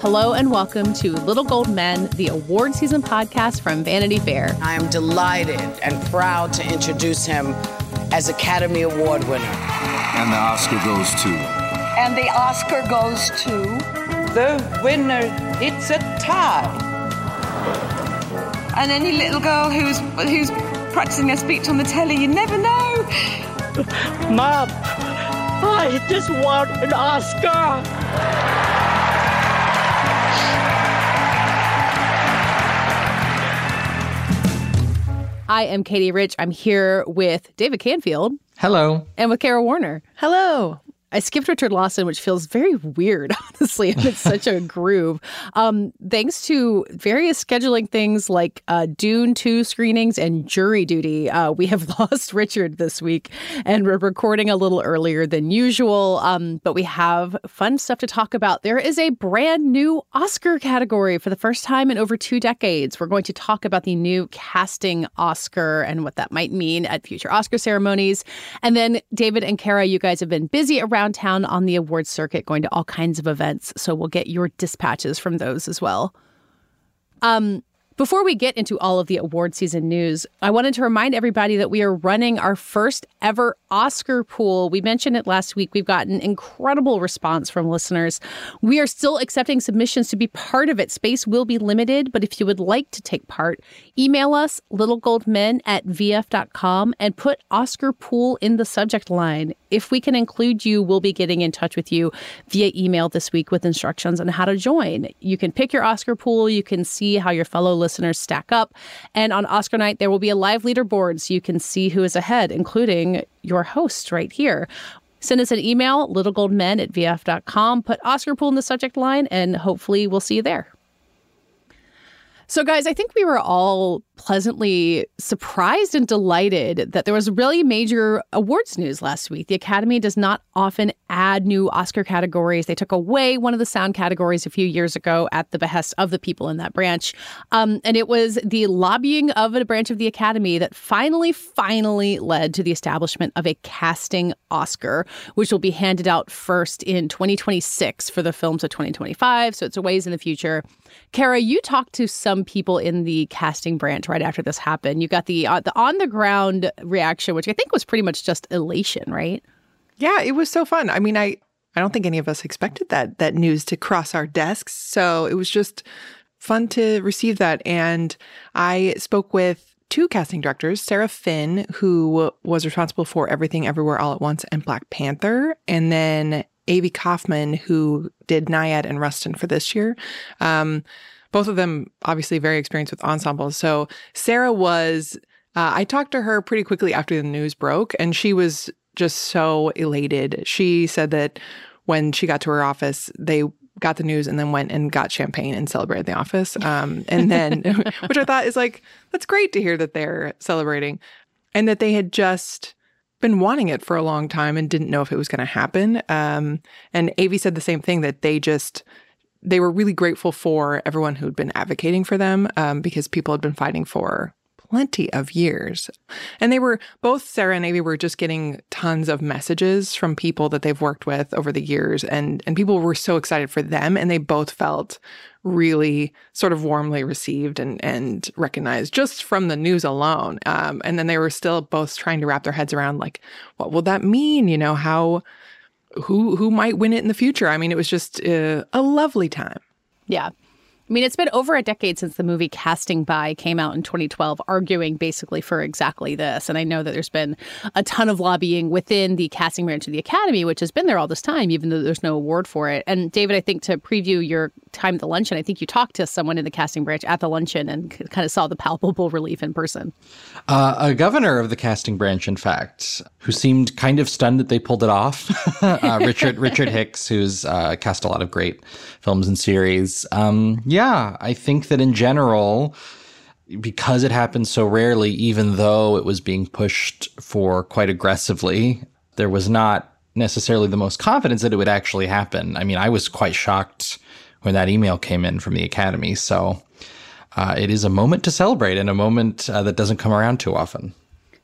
Hello and welcome to Little Gold Men, the award season podcast from Vanity Fair. I am delighted and proud to introduce him as Academy Award winner. And the Oscar goes to. And the Oscar goes to. The winner, it's a tie. And any little girl who's who's practicing their speech on the telly, you never know. Mom, I just want an Oscar. I am Katey Rich. I'm here with David Canfield. Hello. And with Kara Warner. Hello. I skipped Richard Lawson, which feels very weird, honestly. It's such a groove. Um, thanks to various scheduling things like uh, Dune 2 screenings and jury duty, uh, we have lost Richard this week, and we're recording a little earlier than usual. Um, but we have fun stuff to talk about. There is a brand new Oscar category for the first time in over two decades. We're going to talk about the new casting Oscar and what that might mean at future Oscar ceremonies. And then, David and Kara, you guys have been busy around around town on the awards circuit, going to all kinds of events. So we'll get your dispatches from those as well. Um, before we get into all of the award season news, I wanted to remind everybody that we are running our first ever Oscar pool. We mentioned it last week. We've gotten incredible response from listeners. We are still accepting submissions to be part of it. Space will be limited, but if you would like to take part, email us littlegoldmen at vf.com and put Oscar pool in the subject line. If we can include you, we'll be getting in touch with you via email this week with instructions on how to join. You can pick your Oscar pool. You can see how your fellow listeners listeners stack up. And on Oscar night, there will be a live leaderboard so you can see who is ahead, including your host right here. Send us an email, littlegoldmen at vf.com. Put Oscar Pool in the subject line, and hopefully we'll see you there. So, guys, I think we were all pleasantly surprised and delighted that there was really major awards news last week. The Academy does not often add new Oscar categories. They took away one of the sound categories a few years ago at the behest of the people in that branch. Um, and it was the lobbying of a branch of the Academy that finally, finally led to the establishment of a casting Oscar, which will be handed out first in 2026 for the films of 2025. So it's a ways in the future. Kara, you talked to some people in the casting branch right after this happened. You got the uh, the on the ground reaction, which I think was pretty much just elation, right? Yeah, it was so fun. I mean, I I don't think any of us expected that that news to cross our desks, so it was just fun to receive that. And I spoke with two casting directors, Sarah Finn, who was responsible for Everything Everywhere All at Once and Black Panther, and then Avi Kaufman, who did Nyad and Rustin for this year. Um, both of them obviously very experienced with ensembles. So Sarah was, uh, I talked to her pretty quickly after the news broke, and she was just so elated. She said that when she got to her office, they got the news and then went and got champagne and celebrated the office. Um, and then, which I thought is like, that's great to hear that they're celebrating and that they had just been wanting it for a long time and didn't know if it was going to happen. Um, and Avi said the same thing that they just they were really grateful for everyone who'd been advocating for them um, because people had been fighting for plenty of years. And they were both Sarah and Avi were just getting tons of messages from people that they've worked with over the years and and people were so excited for them and they both felt really sort of warmly received and and recognized just from the news alone. Um, and then they were still both trying to wrap their heads around like what will that mean? You know how who who might win it in the future? I mean, it was just uh, a lovely time. Yeah. I mean, it's been over a decade since the movie Casting By came out in 2012, arguing basically for exactly this. And I know that there's been a ton of lobbying within the casting branch of the Academy, which has been there all this time, even though there's no award for it. And David, I think to preview your time at the luncheon, I think you talked to someone in the casting branch at the luncheon and kind of saw the palpable relief in person. Uh, a governor of the casting branch, in fact, who seemed kind of stunned that they pulled it off. uh, Richard Richard Hicks, who's uh, cast a lot of great films and series. Um, yeah yeah, I think that in general, because it happened so rarely, even though it was being pushed for quite aggressively, there was not necessarily the most confidence that it would actually happen. I mean, I was quite shocked when that email came in from the Academy. So uh, it is a moment to celebrate and a moment uh, that doesn't come around too often.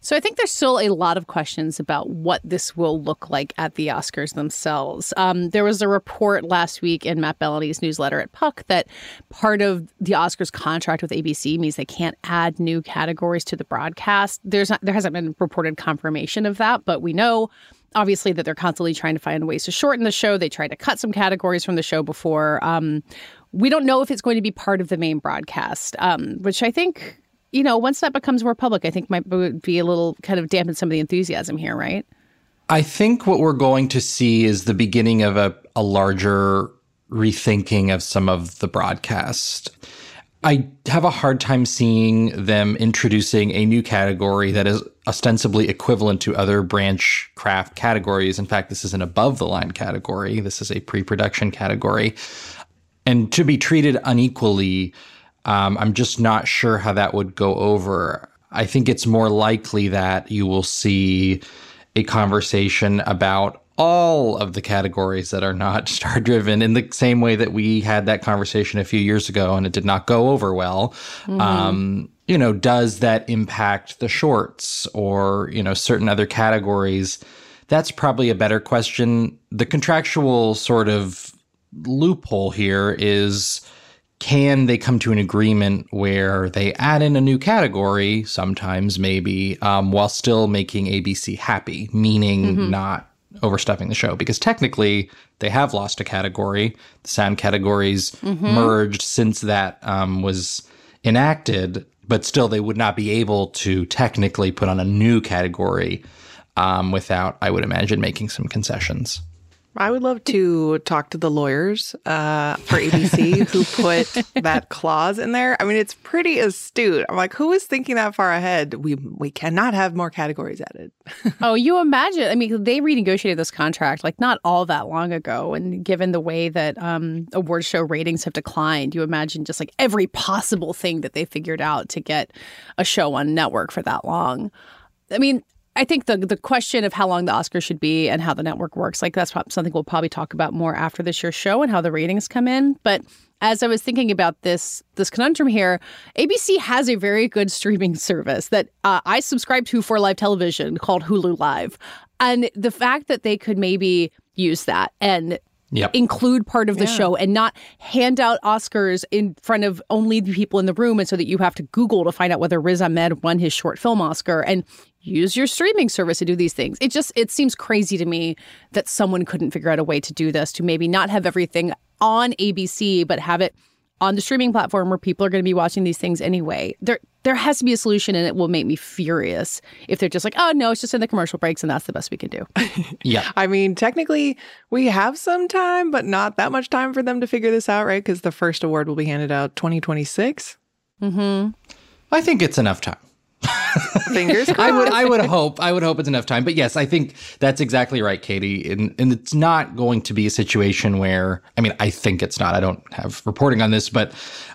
So I think there's still a lot of questions about what this will look like at the Oscars themselves. Um, there was a report last week in Matt Belloni's newsletter at Puck that part of the Oscars contract with ABC means they can't add new categories to the broadcast. There's not, there hasn't been reported confirmation of that, but we know obviously that they're constantly trying to find ways to shorten the show. They tried to cut some categories from the show before. Um, we don't know if it's going to be part of the main broadcast, um, which I think you know, once that becomes more public, I think might be a little kind of dampen some of the enthusiasm here, right? I think what we're going to see is the beginning of a, a larger rethinking of some of the broadcast. I have a hard time seeing them introducing a new category that is ostensibly equivalent to other branch craft categories. In fact, this is an above the line category. This is a pre production category. And to be treated unequally um, I'm just not sure how that would go over. I think it's more likely that you will see a conversation about all of the categories that are not star driven in the same way that we had that conversation a few years ago and it did not go over well. Mm-hmm. Um, you know, does that impact the shorts or, you know, certain other categories? That's probably a better question. The contractual sort of loophole here is can they come to an agreement where they add in a new category, sometimes maybe, um, while still making ABC happy, meaning mm-hmm. not overstepping the show? Because technically, they have lost a category. The sound categories mm-hmm. merged since that um, was enacted, but still, they would not be able to technically put on a new category um, without, I would imagine, making some concessions. I would love to talk to the lawyers uh, for ABC who put that clause in there. I mean, it's pretty astute. I'm like, who is thinking that far ahead? We we cannot have more categories added. oh, you imagine? I mean, they renegotiated this contract like not all that long ago, and given the way that um, award show ratings have declined, you imagine just like every possible thing that they figured out to get a show on network for that long. I mean, I think the the question of how long the Oscars should be and how the network works, like that's something we'll probably talk about more after this year's show and how the ratings come in. But as I was thinking about this this conundrum here, ABC has a very good streaming service that uh, I subscribe to for live television called Hulu Live, and the fact that they could maybe use that and Yep. include part of the yeah. show and not hand out Oscars in front of only the people in the room and so that you have to Google to find out whether Riz Ahmed won his short film Oscar and use your streaming service to do these things. It just it seems crazy to me that someone couldn't figure out a way to do this to maybe not have everything on ABC but have it on the streaming platform where people are going to be watching these things anyway. There there has to be a solution and it will make me furious if they're just like, "Oh no, it's just in the commercial breaks and that's the best we can do." yeah. I mean, technically we have some time, but not that much time for them to figure this out, right? Cuz the first award will be handed out 2026. Mhm. I think it's enough time. Fingers crossed. I would I would hope I would hope it's enough time. But yes, I think that's exactly right, Katey. And and it's not going to be a situation where I mean, I think it's not. I don't have reporting on this, but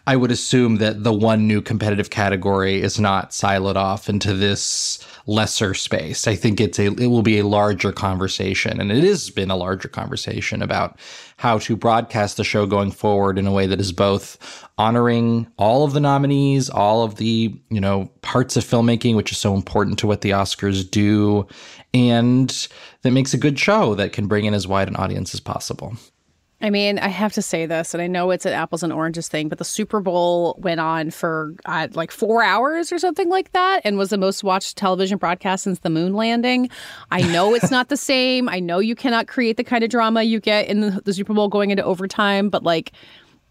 I would assume that the one new competitive category is not siloed off into this lesser space. I think it's a it will be a larger conversation, and it has been a larger conversation about how to broadcast the show going forward in a way that is both honoring all of the nominees, all of the you know parts of filmmaking, which is so important to what the Oscars do, and that makes a good show that can bring in as wide an audience as possible. I mean, I have to say this, and I know it's an apples and oranges thing, but the Super Bowl went on for uh, like four hours or something like that and was the most watched television broadcast since the moon landing. I know it's not the same. I know you cannot create the kind of drama you get in the, the Super Bowl going into overtime, but like,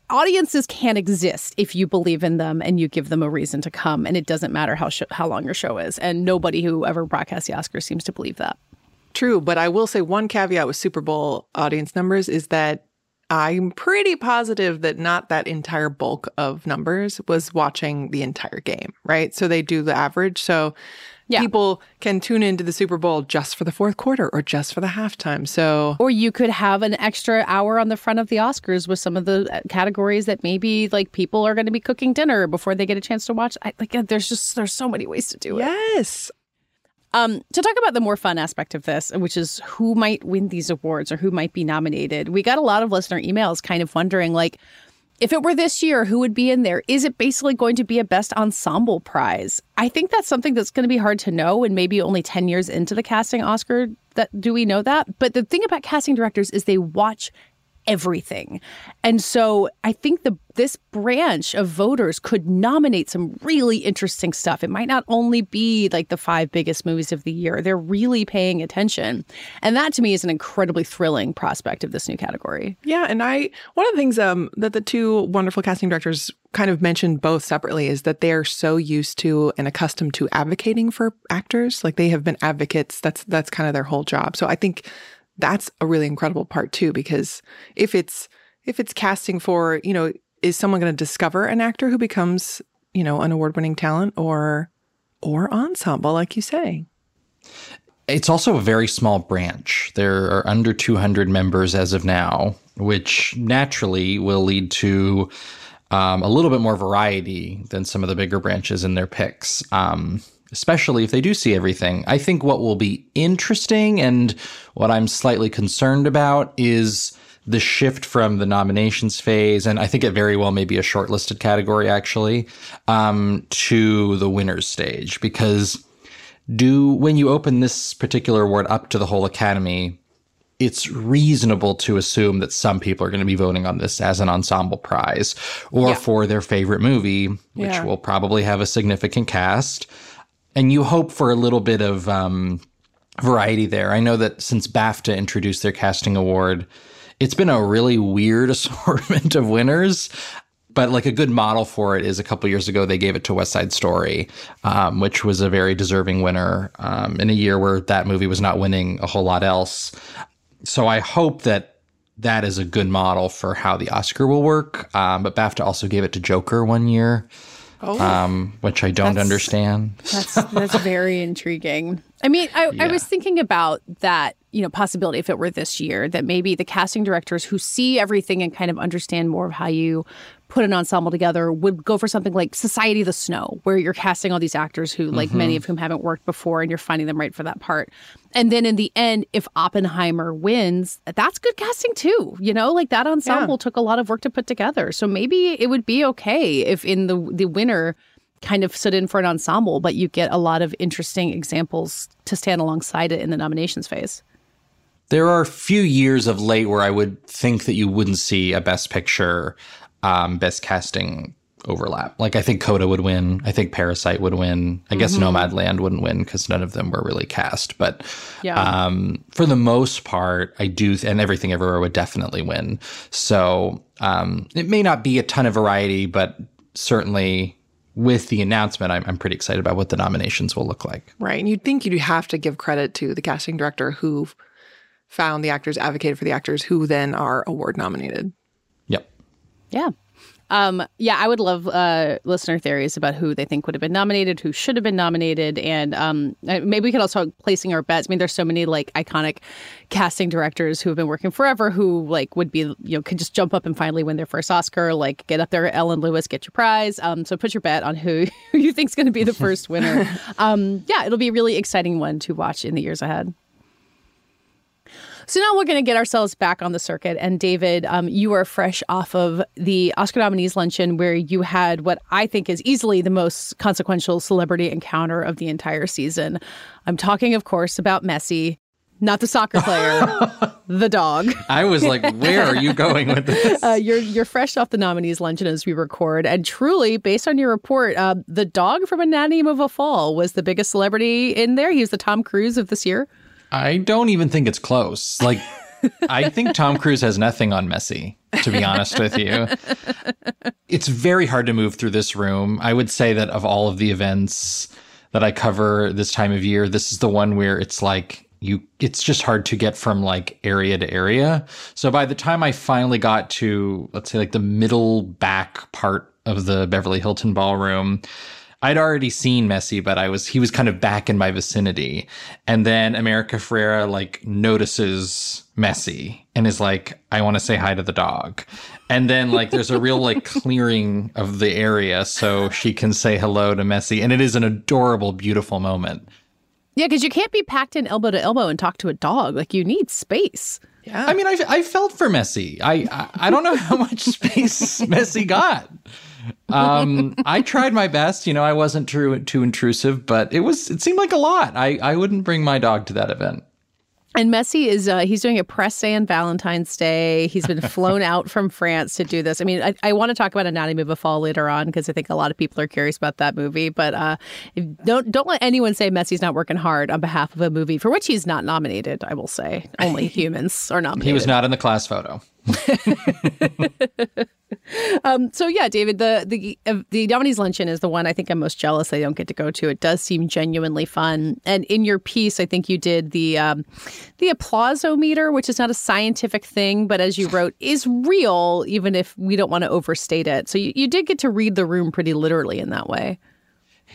audiences can exist if you believe in them and you give them a reason to come and it doesn't matter how sh- how long your show is and nobody who ever broadcasts the oscars seems to believe that true but i will say one caveat with super bowl audience numbers is that I'm pretty positive that not that entire bulk of numbers was watching the entire game, right? So they do the average. So yeah. people can tune into the Super Bowl just for the fourth quarter or just for the halftime. So or you could have an extra hour on the front of the Oscars with some of the uh, categories that maybe like people are going to be cooking dinner before they get a chance to watch. I, like there's just there's so many ways to do it. Yes. Um, to talk about the more fun aspect of this, which is who might win these awards or who might be nominated, we got a lot of listener emails kind of wondering, like, if it were this year, who would be in there? Is it basically going to be a best ensemble prize? I think that's something that's going to be hard to know, and maybe only 10 years into the casting Oscar that do we know that. But the thing about casting directors is they watch everything. And so I think the this branch of voters could nominate some really interesting stuff. It might not only be like the five biggest movies of the year. They're really paying attention. And that to me is an incredibly thrilling prospect of this new category. Yeah, and I one of the things um that the two wonderful casting directors kind of mentioned both separately is that they're so used to and accustomed to advocating for actors. Like they have been advocates. That's that's kind of their whole job. So I think that's a really incredible part too because if it's if it's casting for you know is someone going to discover an actor who becomes you know an award-winning talent or or ensemble like you say? It's also a very small branch. There are under 200 members as of now which naturally will lead to um, a little bit more variety than some of the bigger branches in their picks. Um, especially if they do see everything. I think what will be interesting and what I'm slightly concerned about is the shift from the nominations phase, and I think it very well may be a shortlisted category actually, um, to the winners stage. Because do when you open this particular award up to the whole academy, it's reasonable to assume that some people are going to be voting on this as an ensemble prize or yeah. for their favorite movie, which yeah. will probably have a significant cast and you hope for a little bit of um, variety there. I know that since BAFTA introduced their casting award, it's been a really weird assortment of winners. But like a good model for it is a couple years ago they gave it to West Side Story, um, which was a very deserving winner um, in a year where that movie was not winning a whole lot else. So I hope that that is a good model for how the Oscar will work. Um, but BAFTA also gave it to Joker one year oh. um, which I don't that's, understand. That's that's very intriguing. I mean, I, yeah. I was thinking about that, you know, possibility if it were this year that maybe the casting directors who see everything and kind of understand more of how you put an ensemble together would go for something like Society of the Snow, where you're casting all these actors who, like mm-hmm. many of whom haven't worked before, and you're finding them right for that part. And then in the end, if Oppenheimer wins, that's good casting too. You know, like that ensemble yeah. took a lot of work to put together. So maybe it would be okay if in the the winner kind of stood in for an ensemble, but you get a lot of interesting examples to stand alongside it in the nominations phase. There are a few years of late where I would think that you wouldn't see a best picture um, best casting overlap. Like I think Coda would win. I think Parasite would win. I guess mm-hmm. Nomadland wouldn't win because none of them were really cast. But yeah. um, for the most part, I do, and Everything Everywhere would definitely win. So um, it may not be a ton of variety, but certainly with the announcement, I'm, I'm pretty excited about what the nominations will look like. Right, and you'd think you'd have to give credit to the casting director who found the actors, advocated for the actors who then are award nominated. Yeah. Um, yeah, I would love uh, listener theories about who they think would have been nominated, who should have been nominated, and um, uh, maybe we could also placing our bets. I mean, there's so many like iconic casting directors who have been working forever who like would be you know could just jump up and finally win their first Oscar, like get up there, Ellen Lewis, get your prize. Um, so put your bet on who who you think's going to be the first winner. um, yeah, it'll be a really exciting one to watch in the years ahead. So now we're going to get ourselves back on the circuit. And David, um, you are fresh off of the Oscar nominees luncheon where you had what I think is easily the most consequential celebrity encounter of the entire season. I'm talking, of course, about Messi. Not the soccer player, the dog. I was like, "Where are you going with this?" Uh, you're you're fresh off the nominees luncheon as we record, and truly, based on your report, uh, the dog from Anatomy of a Fall was the biggest celebrity in there. He was the Tom Cruise of this year. I don't even think it's close. Like, I think Tom Cruise has nothing on Messi, to be honest with you. It's very hard to move through this room. I would say that of all of the events that I cover this time of year, this is the one where it's like, you it's just hard to get from like area to area. So by the time I finally got to let's say like the middle back part of the Beverly Hilton ballroom, I'd already seen Messi, but I was he was kind of back in my vicinity. And then America Ferrera like notices Messi and is like, I want to say hi to the dog. And then like there's a real like clearing of the area so she can say hello to Messi. And it is an adorable, beautiful moment. Yeah, because you can't be packed in elbow to elbow and talk to a dog. Like you need space. Yeah. I mean, I, I felt for Messi. I, I, I don't know how much space Messi got. Um, I tried my best. You know, I wasn't too too intrusive, but it was it seemed like a lot. I I wouldn't bring my dog to that event. And Messi is uh, he's doing a press day on Valentine's Day. He's been flown out from France to do this. I mean, I, I want to talk about Anatomy of a Fall later on because I think a lot of people are curious about that movie. But uh, don't don't let anyone say Messi's not working hard on behalf of a movie for which he's not nominated. I will say only humans are nominated. He was not in the class photo. um, so yeah, David, the the uh, the nominees luncheon is the one I think I'm most jealous I don't get to go to. It does seem genuinely fun. And in your piece, I think you did the um, the applausometer, which is not a scientific thing, but as you wrote, is real, even if we don't want to overstate it. So you, you did get to read the room pretty literally in that way.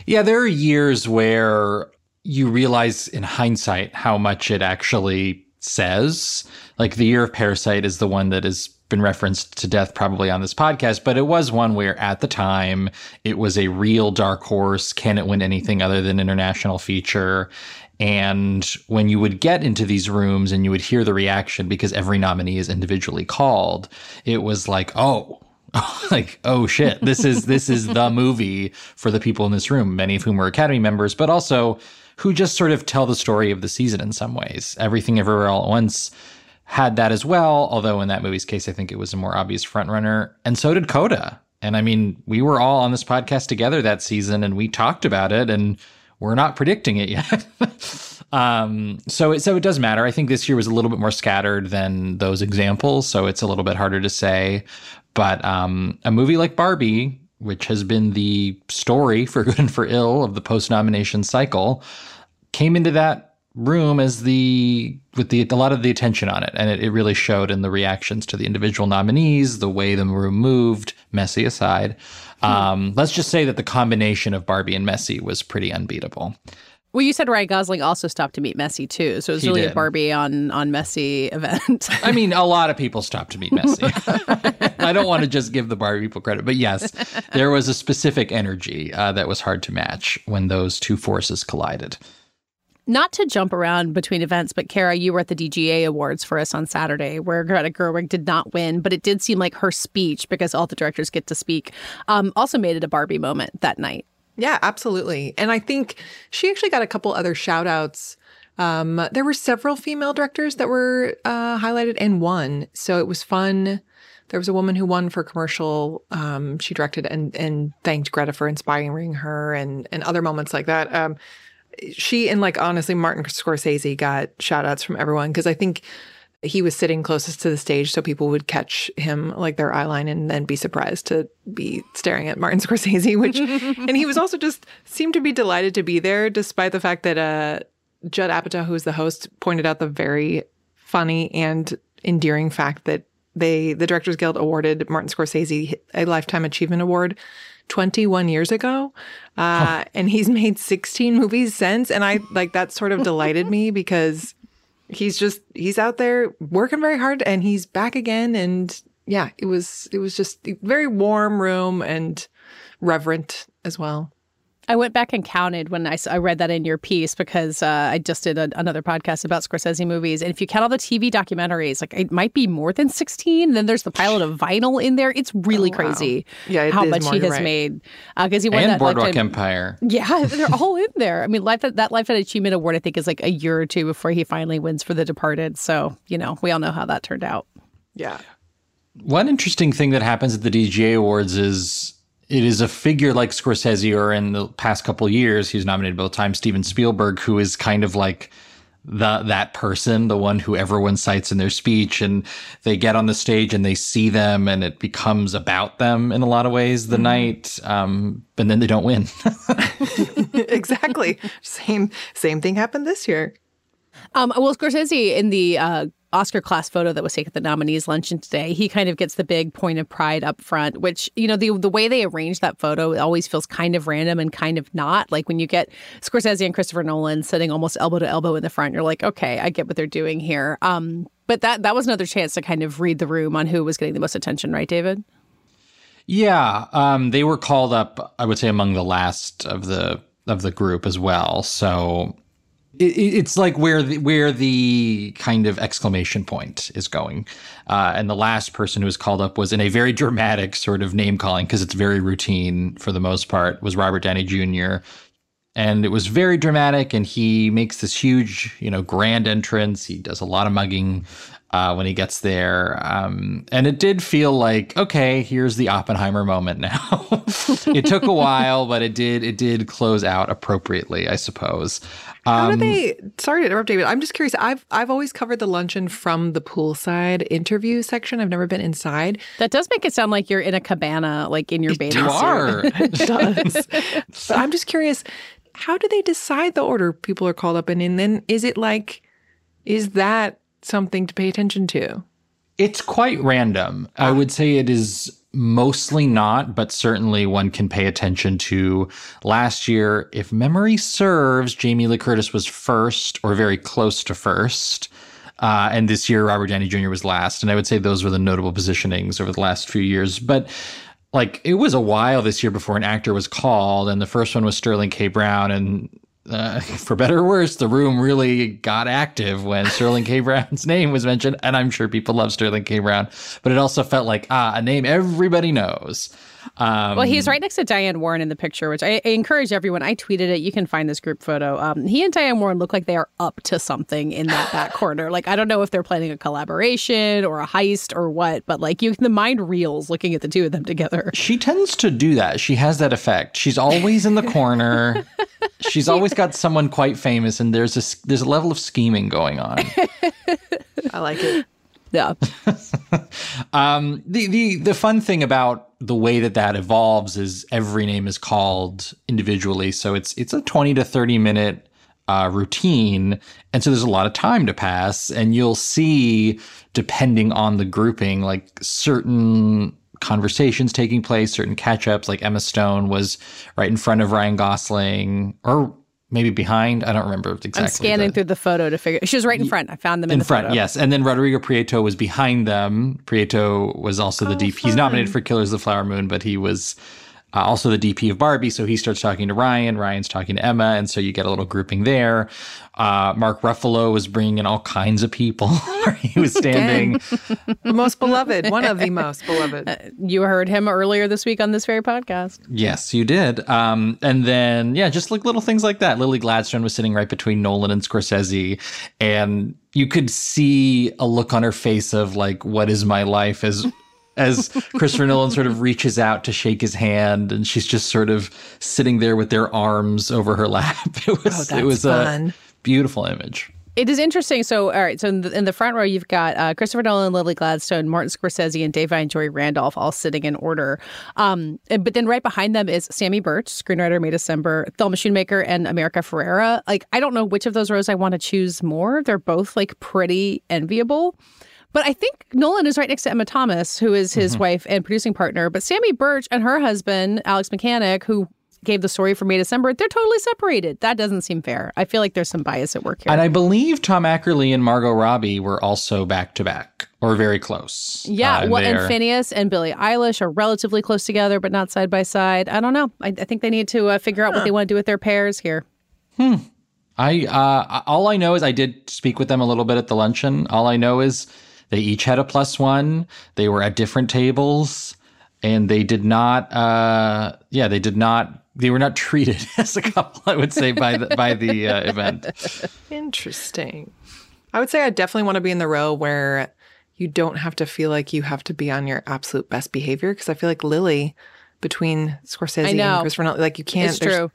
Yeah, there are years where you realize in hindsight how much it actually says. Like the year of Parasite is the one that has been referenced to death probably on this podcast, but it was one where at the time it was a real dark horse. Can it win anything other than international feature? And when you would get into these rooms and you would hear the reaction because every nominee is individually called, it was like, oh, like oh shit this is this is the movie for the people in this room many of whom were academy members but also who just sort of tell the story of the season in some ways. Everything Everywhere All at Once had that as well, although in that movie's case, I think it was a more obvious frontrunner. And so did Coda. And I mean, we were all on this podcast together that season and we talked about it and we're not predicting it yet. um, so it, so it does matter. I think this year was a little bit more scattered than those examples. So it's a little bit harder to say. But um, a movie like Barbie which has been the story for good and for ill of the post nomination cycle, came into that room as the with the a lot of the attention on it and it, it really showed in the reactions to the individual nominees the way the room moved Messi aside um, let's just say that the combination of barbie and Messi was pretty unbeatable well, you said Ryan Gosling also stopped to meet Messi too, so it was he really did. a Barbie on on Messi event. I mean, a lot of people stopped to meet Messi. I don't want to just give the Barbie people credit, but yes, there was a specific energy uh, that was hard to match when those two forces collided. Not to jump around between events, but Kara, you were at the DGA Awards for us on Saturday, where Greta Gerwig did not win, but it did seem like her speech, because all the directors get to speak, um, also made it a Barbie moment that night. Yeah, absolutely. And I think she actually got a couple other shout outs. Um, there were several female directors that were uh, highlighted and won. So it was fun. There was a woman who won for commercial. Um, she directed and, and thanked Greta for inspiring her and, and other moments like that. Um, she and like honestly, Martin Scorsese got shout outs from everyone because I think he was sitting closest to the stage so people would catch him like their eyeline and then be surprised to be staring at Martin Scorsese, which and he was also just seemed to be delighted to be there despite the fact that uh Judd Apatow, who's the host, pointed out the very funny and endearing fact that they the Directors Guild awarded Martin Scorsese a Lifetime Achievement Award 21 years ago. Uh, And he's made 16 movies since. And I like that sort of delighted me because he's just, he's out there working very hard and he's back again. And yeah, it was, it was just a very warm room and reverent as well. I went back and counted when I, I read that in your piece because uh, I just did a, another podcast about Scorsese movies. And if you count all the TV documentaries, like it might be more than 16. Then there's the pilot of Vinyl in there. It's really Oh, wow. crazy Yeah, it how is much more, he has right. made. Because he won and that Boardwalk Lifetime- Empire. Yeah, they're all in there. I mean, life that Lifetime Achievement Award, I think, is like a year or two before he finally wins for The Departed. So, you know, we all know how that turned out. Yeah. One interesting thing that happens at the DGA Awards is it is a figure like Scorsese, or in the past couple years, he's nominated both times Steven Spielberg, who is kind of like the that person, the one who everyone cites in their speech, and they get on the stage and they see them, and it becomes about them in a lot of ways the night, um, and then they don't win. exactly. Same same thing happened this year. Um, well, Scorsese in the uh, Oscar class photo that was taken at the nominees luncheon today, he kind of gets the big point of pride up front, which, you know, the the way they arrange that photo always feels kind of random and kind of not. Like when you get Scorsese and Christopher Nolan sitting almost elbow to elbow in the front, you're like, okay, I get what they're doing here. Um, but that that was another chance to kind of read the room on who was getting the most attention, right, David? Yeah, um, they were called up. I would say among the last of the of the group as well. So it, it- it's like where the where the kind of exclamation point is going. Uh, and the last person who was called up was in a very dramatic sort of name calling because it's very routine for the most part. Was Robert Downey Jr. And it was very dramatic, and he makes this huge, you know, grand entrance. He does a lot of mugging uh, when he gets there. Um, and it did feel like, okay, here's the Oppenheimer moment now. it took a while, but it did it did close out appropriately, I suppose. How Um, do they? Sorry to interrupt, David. I'm just curious. I've I've always covered the luncheon from the poolside interview section. I've never been inside. That does make it sound like you're in a cabana, like in your bathing suit. are. It does. but I'm just curious. How do they decide the order people are called up in? And then is it like, is that something to pay attention to? It's quite random. I would say it is mostly not, but certainly one can pay attention to. Last year, if memory serves, Jamie Lee Curtis was first or very close to first. Uh, and this year, Robert Downey Jr. was last. And I would say those were the notable positionings over the last few years. But like it was a while this year before an actor was called, and the first one was Sterling K. Brown, and uh, for better or worse, the room really got active when Sterling K. Brown's name was mentioned, and I'm sure people love Sterling K. Brown, but it also felt like ah, a name everybody knows. Um, Well, he's right next to Diane Warren in the picture, which I, I encourage everyone. I tweeted it. You can find this group photo. Um, he and Diane Warren look like they are up to something in that back corner. Like I don't know if they're planning a collaboration or a heist or what, but like you, the mind reels looking at the two of them together. She tends to do that. She has that effect. She's always in the corner. She's always got someone quite famous, and there's a s- there's a level of scheming going on. I like it. Yeah. Um, the the the fun thing about the way that that evolves is every name is called individually, so it's it's a twenty to thirty minute uh, routine, and so there's a lot of time to pass, and you'll see depending on the grouping, like certain conversations taking place, certain catch ups. Like Emma Stone was right in front of Ryan Gosling, or maybe behind. I don't remember exactly. I'm scanning the- through the photo to figure. She was right in front. I found them in, in the front, photo. yes. And then Rodrigo Prieto was behind them. Prieto was also the Oh, DP. He's nominated for Killers of the Flower Moon, but he was uh, also the DP of Barbie. So he starts talking to Ryan. Ryan's talking to Emma, and so you get a little grouping there. Uh, Mark Ruffalo was bringing in all kinds of people. he was standing. The most beloved, one of the most beloved. You heard him earlier this week on this very podcast. Yes, you did. Um, and then, yeah, just like little things like that. Lily Gladstone was sitting right between Nolan and Scorsese, and you could see a look on her face of like, "What is my life?" as as Christopher Nolan sort of reaches out to shake his hand, and she's just sort of sitting there with their arms over her lap. It was Oh, that's it was fun. a beautiful image. It is interesting. So, all right. So, in the, in the front row, you've got uh, Christopher Nolan, Lily Gladstone, Martin Scorsese, and Da'Vine Joy Randolph all sitting in order. Um, and- but then right behind them is Samy Burch, screenwriter, May December, Thelma Schoonmaker, and America Ferrera. Like, I don't know which of those rows I want to choose more. They're both like pretty enviable. But I think Nolan is right next to Emma Thomas, who is his mm-hmm. wife and producing partner. But Samy Burch and her husband, Alex Mechanik, who gave the story for May December, they're totally separated. That doesn't seem fair. I feel like there's some bias at work here. And I believe Tom Ackerley and Margot Robbie were also back to back or very close. Yeah, uh, well, and Finneas and Billie Eilish are relatively close together, but not side by side. I don't know. I, I think they need to uh, figure out what they want to do with their pairs here. Hmm. I uh, all I know is I did speak with them a little bit at the luncheon. All I know is they each had a plus one. They were at different tables, and they did not. Uh, yeah, they did not they were not treated as a couple. I would say by the by the uh, event. Interesting. I would say I definitely want to be in the row where you don't have to feel like you have to be on your absolute best behavior because I feel like Lily between Scorsese and Christopher Nolan, like you can't. It's true.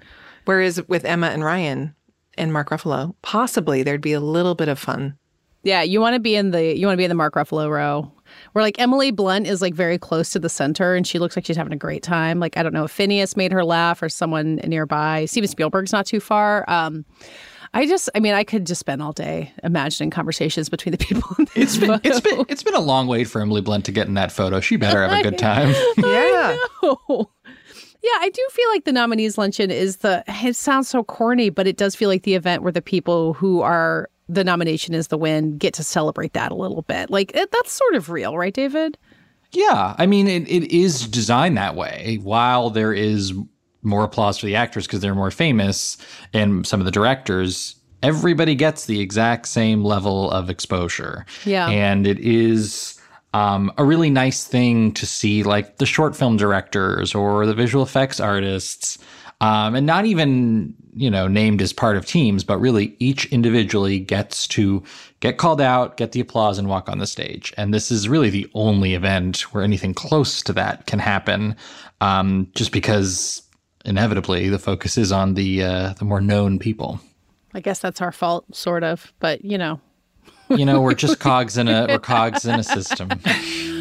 Whereas with Emma and Ryan and Mark Ruffalo, possibly there'd be a little bit of fun. Yeah, you want to be in the you want to be in the Mark Ruffalo row where like Emily Blunt is like very close to the center and she looks like she's having a great time. Like I don't know if Finneas made her laugh or someone nearby. Steven Spielberg's not too far. Um, I just, I mean, I could just spend all day imagining conversations between the people. In this it's been, photo. it's been, it's been a long wait for Emily Blunt to get in that photo. She better have a good time. yeah. Yeah, I do feel like the nominees luncheon is the. It sounds so corny, but it does feel like the event where the people who are the nomination is the win get to celebrate that a little bit. Like it, that's sort of real, right, David? Yeah, I mean it, it is designed that way. While there is more applause for the actors because they're more famous and some of the directors, everybody gets the exact same level of exposure. Yeah, and it is. Um, a really nice thing to see, like the short film directors or the visual effects artists, um, and not even you know named as part of teams, but really each individually gets to get called out, get the applause, and walk on the stage. And this is really the only event where anything close to that can happen, um, just because inevitably the focus is on the uh, the more known people. I guess that's our fault, sort of, but you know, you know, we're just cogs in a we're cogs in a system.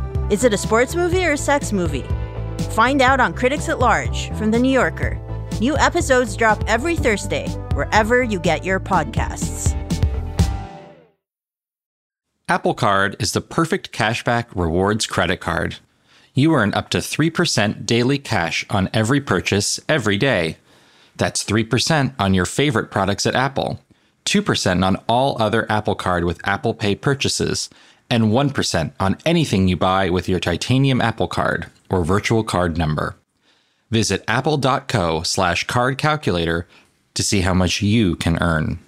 Is it a sports movie or a sex movie? Find out on Critics at Large from The New Yorker. New episodes drop every Thursday, wherever you get your podcasts. Apple Card is the perfect cashback rewards credit card. You earn up to 3% daily cash on every purchase every day. That's 3% on your favorite products at Apple, 2% on all other Apple Card with Apple Pay purchases and 1% on anything you buy with your titanium Apple Card or virtual card number. Visit apple.co slash card calculator to see how much you can earn.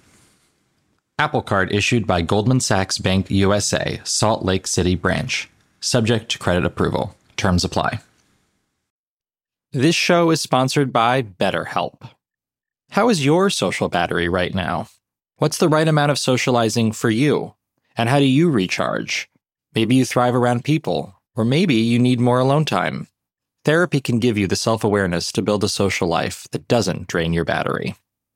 Apple Card issued by Goldman Sachs Bank USA, Salt Lake City branch. Subject to credit approval. Terms apply. This show is sponsored by BetterHelp. How is your social battery right now? What's the right amount of socializing for you? And how do you recharge? Maybe you thrive around people, or maybe you need more alone time. Therapy can give you the self awareness to build a social life that doesn't drain your battery.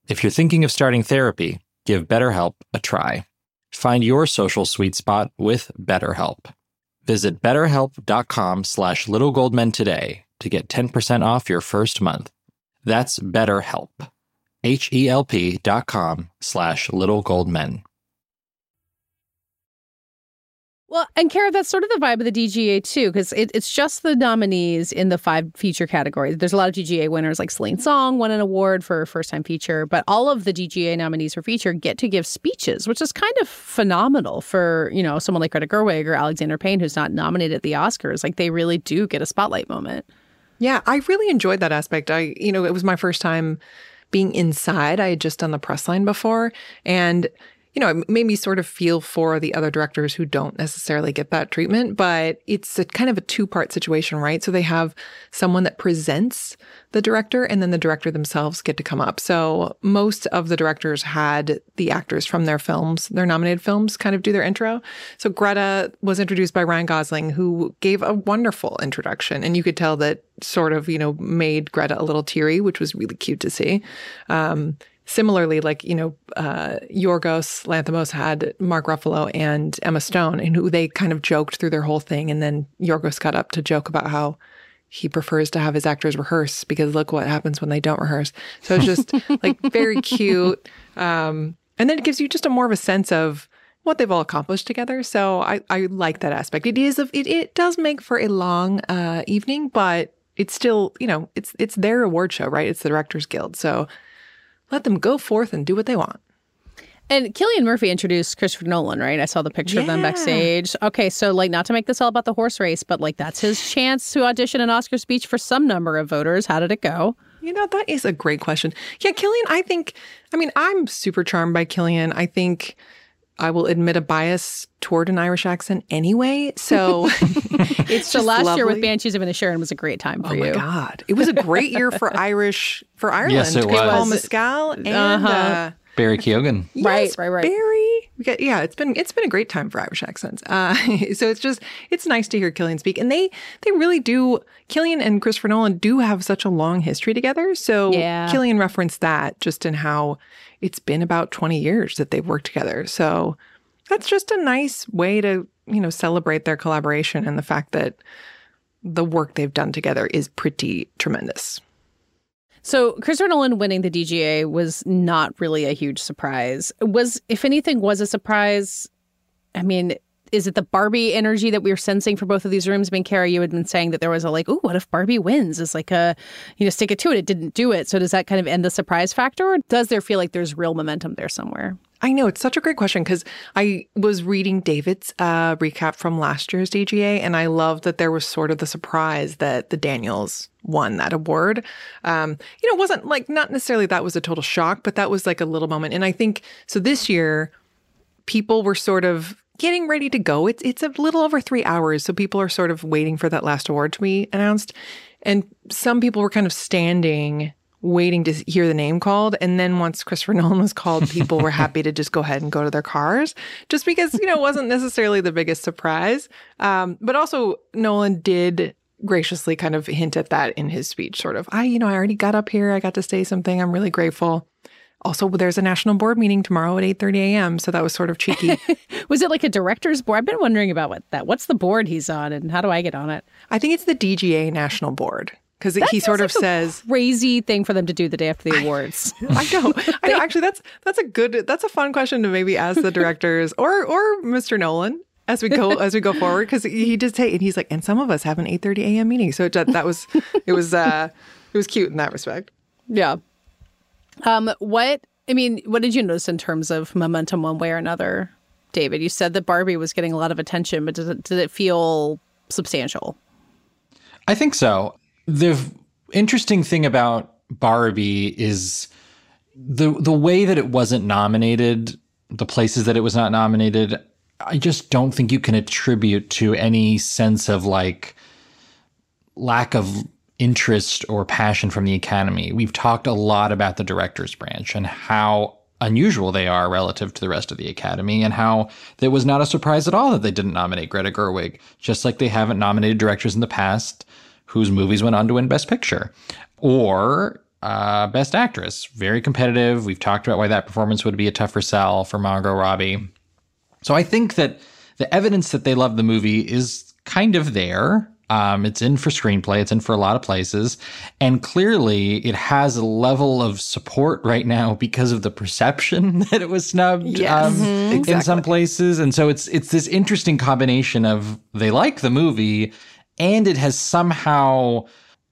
If you're thinking of starting therapy, give BetterHelp a try. Find your social sweet spot with BetterHelp. Visit betterhelp.com slash littlegoldmen today to get 10% off your first month. That's BetterHelp. H-E-L-P dot com slash littlegoldmen. Well, and Kara, that's sort of the vibe of the DGA too, because it, it's just the nominees in the five feature categories. There's a lot of DGA winners, like Celine Song won an award for first time feature, but all of the DGA nominees for feature get to give speeches, which is kind of phenomenal for you know someone like Greta Gerwig or Alexander Payne, who's not nominated at the Oscars. Like they really do get a spotlight moment. Yeah, I really enjoyed that aspect. I, you know, it was my first time being inside. I had just done the press line before, and you know, it made me sort of feel for the other directors who don't necessarily get that treatment, but it's a kind of a two part situation, right? So they have someone that presents the director and then the director themselves get to come up. So most of the directors had the actors from their films, their nominated films, kind of do their intro. So Greta was introduced by Ryan Gosling, who gave a wonderful introduction. And you could tell that sort of, you know, made Greta a little teary, which was really cute to see. Um, similarly, like, you know, uh, Yorgos Lanthimos had Mark Ruffalo and Emma Stone, and who they kind of joked through their whole thing. And then Yorgos got up to joke about how he prefers to have his actors rehearse because look what happens when they don't rehearse. So it's just like very cute. Um, and then it gives you just a more of a sense of what they've all accomplished together. So I, I like that aspect. It is, a, it, it does make for a long uh, evening, but it's still, you know, it's, it's their award show, right? It's the Directors Guild. So let them go forth and do what they want. And Cillian Murphy introduced Christopher Nolan, right? I saw the picture yeah. of them backstage. Okay, so like not to make this all about the horse race, but like that's his chance to audition an Oscar speech for some number of voters. How did it go? You know, that is a great question. Yeah, Cillian, I think I mean, I'm super charmed by Cillian. I think I will admit a bias toward an Irish accent anyway. So it's so last lovely. year with Banshees of Inisherin was a great time for oh you. Oh my god, it was a great year for Irish for Ireland. Yes, it was. Paul Mescal and uh-huh. uh, Barry Keoghan. Yes, right, right, right. Barry. Got, yeah, it's been it's been a great time for Irish accents. Uh, so it's just it's nice to hear Cillian speak, and they they really do. Cillian and Christopher Nolan do have such a long history together. So yeah. Cillian referenced that just in how it's been about twenty years that they've worked together. So that's just a nice way to you know celebrate their collaboration and the fact that the work they've done together is pretty tremendous. So Christopher Nolan winning the DGA was not really a huge surprise. Was, if anything, was a surprise. I mean, is it the Barbie energy that we are sensing for both of these rooms? I mean, Kara, you had been saying that there was a like, oh, what if Barbie wins? It's like a, you know, stick it to it. It didn't do it. So does that kind of end the surprise factor, or does there feel like there's real momentum there somewhere? I know it's such a great question because I was reading David's uh, recap from last year's DGA, and I love that there was sort of the surprise that the Daniels won that award. Um, you know, it wasn't like not necessarily that was a total shock, but that was like a little moment. And I think so. This year, people were sort of getting ready to go. It's it's a little over three hours, so people are sort of waiting for that last award to be announced, and some people were kind of standing waiting to hear the name called. And then once Christopher Nolan was called, people were happy to just go ahead and go to their cars, just because, you know, it wasn't necessarily the biggest surprise. Um, but also, Nolan did graciously kind of hint at that in his speech, sort of, I, you know, I already got up here. I got to say something. I'm really grateful. Also, there's a national board meeting tomorrow at 8:30 a.m., so that was sort of cheeky. was it like a director's board? I've been wondering about what that. What's the board he's on, and how do I get on it? I think it's the DGA National Board because he sort of like says crazy thing for them to do the day after the awards. I know. I know. Actually, that's that's a good that's a fun question to maybe ask the directors or or Mr. Nolan as we go as we go forward because he did say and he's like and some of us have an 8:30 a.m. meeting so it, that was it was uh it was cute in that respect. Yeah. Um what I mean what did you notice in terms of momentum one way or another David you said that Barbie was getting a lot of attention but does it did it feel substantial? I think so the interesting thing about Barbie is the the way that it wasn't nominated, the places that it was not nominated, I just don't think you can attribute to any sense of like lack of interest or passion from the Academy. We've talked a lot about the director's branch and how unusual they are relative to the rest of the Academy, and how it was not a surprise at all that they didn't nominate Greta Gerwig, just like they haven't nominated directors in the past whose movies went on to win Best Picture or uh, Best Actress. Very competitive. We've talked about why that performance would be a tougher sell for Margot Robbie. So I think that the evidence that they love the movie is kind of there. Um, it's in for screenplay. It's in for a lot of places, and clearly it has a level of support right now because of the perception that it was snubbed yes, um, mm-hmm. exactly. in some places. And so it's it's this interesting combination of they like the movie and it has somehow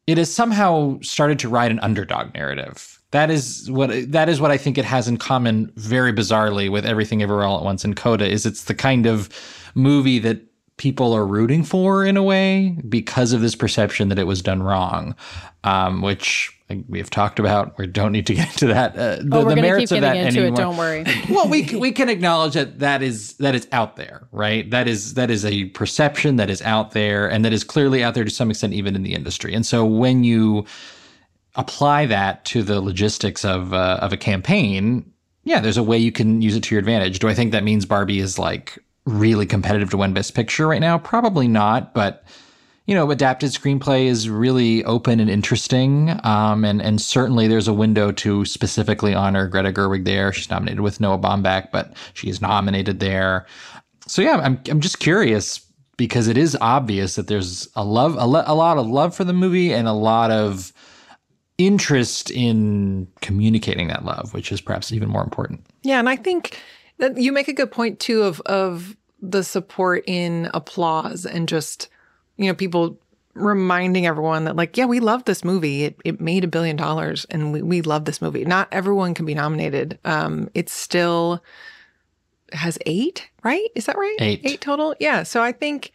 it has somehow started to ride an underdog narrative. That is what that is what I think it has in common very bizarrely with everything everywhere all at once in Coda is it's the kind of movie that people are rooting for in a way because of this perception that it was done wrong, um, which we have talked about. We don't need to get into that. Uh, the, oh, we're the merits keep of that into anymore. It, don't worry. well, we we can acknowledge that that is that is out there, right? That is that is a perception that is out there, and that is clearly out there to some extent, even in the industry. And so when you apply that to the logistics of uh, of a campaign, yeah, there's a way you can use it to your advantage. Do I think that means Barbie is like really competitive to win Best Picture right now? Probably not, but you know, adapted screenplay is really open and interesting. Um, and and certainly there's a window to specifically honor Greta Gerwig there. She's nominated with Noah Baumbach, but she is nominated there. So yeah, I'm I'm just curious because it is obvious that there's a love a, a lot of love for the movie and a lot of interest in communicating that love, which is perhaps even more important. Yeah, and I think that you make a good point too of of the support in applause and just you know people reminding everyone that like yeah we love this movie. It, it made a billion dollars and we, we love this movie. Not everyone can be nominated. Um it's still has eight right? Is that right? Eight. Eight total? Yeah. So i think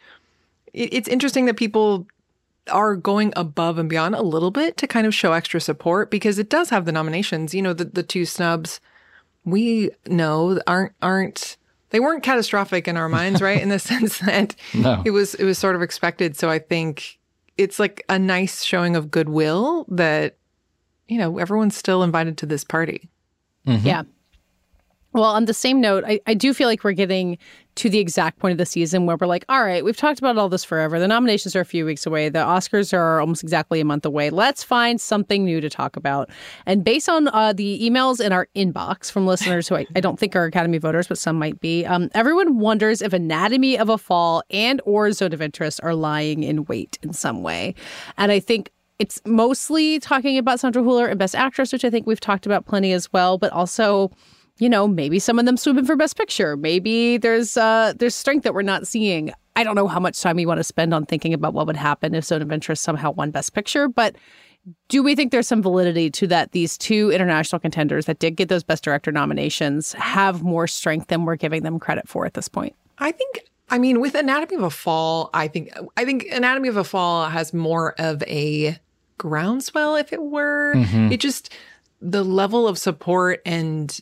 it, it's interesting that people are going above and beyond a little bit to kind of show extra support because it does have the nominations. You know the, the two snubs we know aren't aren't they weren't catastrophic in our minds, right? in the sense that no. it was it was sort of expected. So I think it's like a nice showing of goodwill that you know everyone's still invited to this party. Mm-hmm. Yeah. Well, on the same note, I, I do feel like we're getting to the exact point of the season where we're like, all right, we've talked about all this forever. The nominations are a few weeks away. The Oscars are almost exactly a month away. Let's find something new to talk about. And based on uh, the emails in our inbox from listeners who I, I, don't think are Academy voters, but some might be, um, everyone wonders if Anatomy of a Fall and or Zone of Interest are lying in wait in some way. And I think it's mostly talking about Sandra Hüller and Best Actress, which I think we've talked about plenty as well, but also you know, maybe some of them swoop for best picture. Maybe there's uh there's strength that we're not seeing. I don't know how much time we want to spend on thinking about what would happen if Zone of Interest somehow won best picture, but do we think there's some validity to that these two international contenders that did get those best director nominations have more strength than we're giving them credit for at this point? I think I mean with Anatomy of a Fall, I think I think Anatomy of a Fall has more of a groundswell if it were. Mm-hmm. It just the level of support and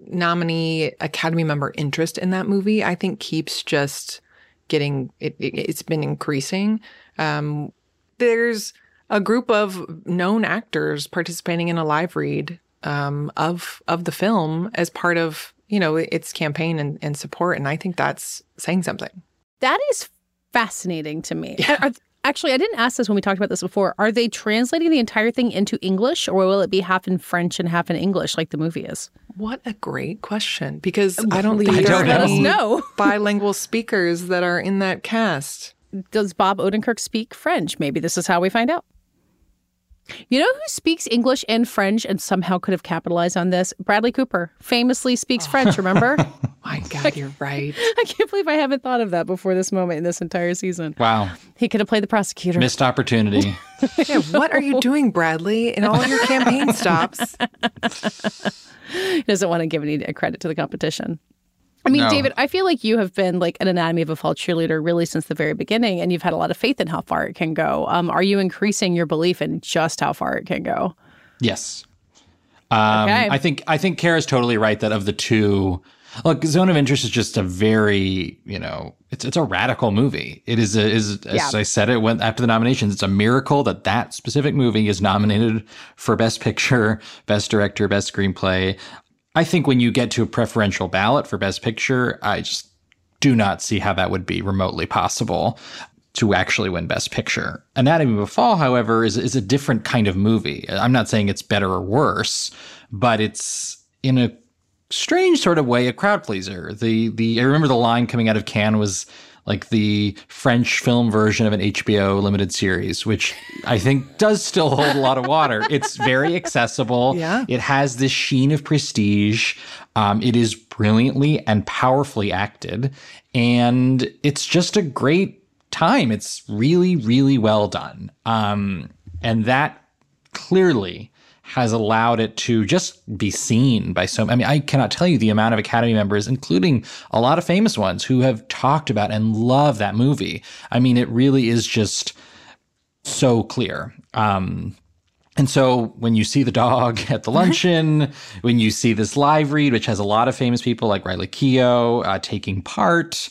nominee Academy member interest in that movie, I think keeps just getting it, it has been increasing. Um, there's a group of known actors participating in a live read um, of of the film as part of you know its campaign and, and support, and I think that's saying something. That is fascinating to me. Yeah. Are, Actually, I didn't ask this when we talked about this before. Are they translating the entire thing into English or will it be half in French and half in English like the movie is? What a great question because I don't think there are any know. bilingual speakers that are in that cast. Does Bob Odenkirk speak French? Maybe this is how we find out. You know who speaks English and French and somehow could have capitalized on this? Bradley Cooper famously speaks French, remember? My God, you're right. I can't believe I haven't thought of that before this moment in this entire season. Wow. He could have played the prosecutor. Missed opportunity. yeah, what are you doing, Bradley, in all your campaign stops? he doesn't want to give any credit to the competition. I mean, No. David, I feel like you have been like an Anatomy of a Fall cheerleader really since the very beginning, and you've had a lot of faith in how far it can go. Um, are you increasing your belief in just how far it can go? Yes. Um, Okay. I think I think Kara's totally right that of the two, look, Zone of Interest is just a very you know it's it's a radical movie. It is a, is as Yeah. I said it went after the nominations. It's a miracle that that specific movie is nominated for Best Picture, Best Director, Best Screenplay. I think when you get to a preferential ballot for Best Picture, I just do not see how that would be remotely possible to actually win Best Picture. Anatomy of a Fall, however, is is a different kind of movie. I'm not saying it's better or worse, but it's in a strange sort of way a crowd pleaser. The the I remember the line coming out of Cannes was like the French film version of an HBO limited series, which I think does still hold a lot of water. It's very accessible. Yeah. It has this sheen of prestige. Um, it is brilliantly and powerfully acted. And it's just a great time. It's really, really well done. Um, and that clearly has allowed it to just be seen by so I mean I cannot tell you the amount of Academy members including a lot of famous ones who have talked about and love that movie. I mean it really is just so clear. Um and so when you see the dog at the luncheon, when you see this live read, which has a lot of famous people like Riley Keough uh, taking part,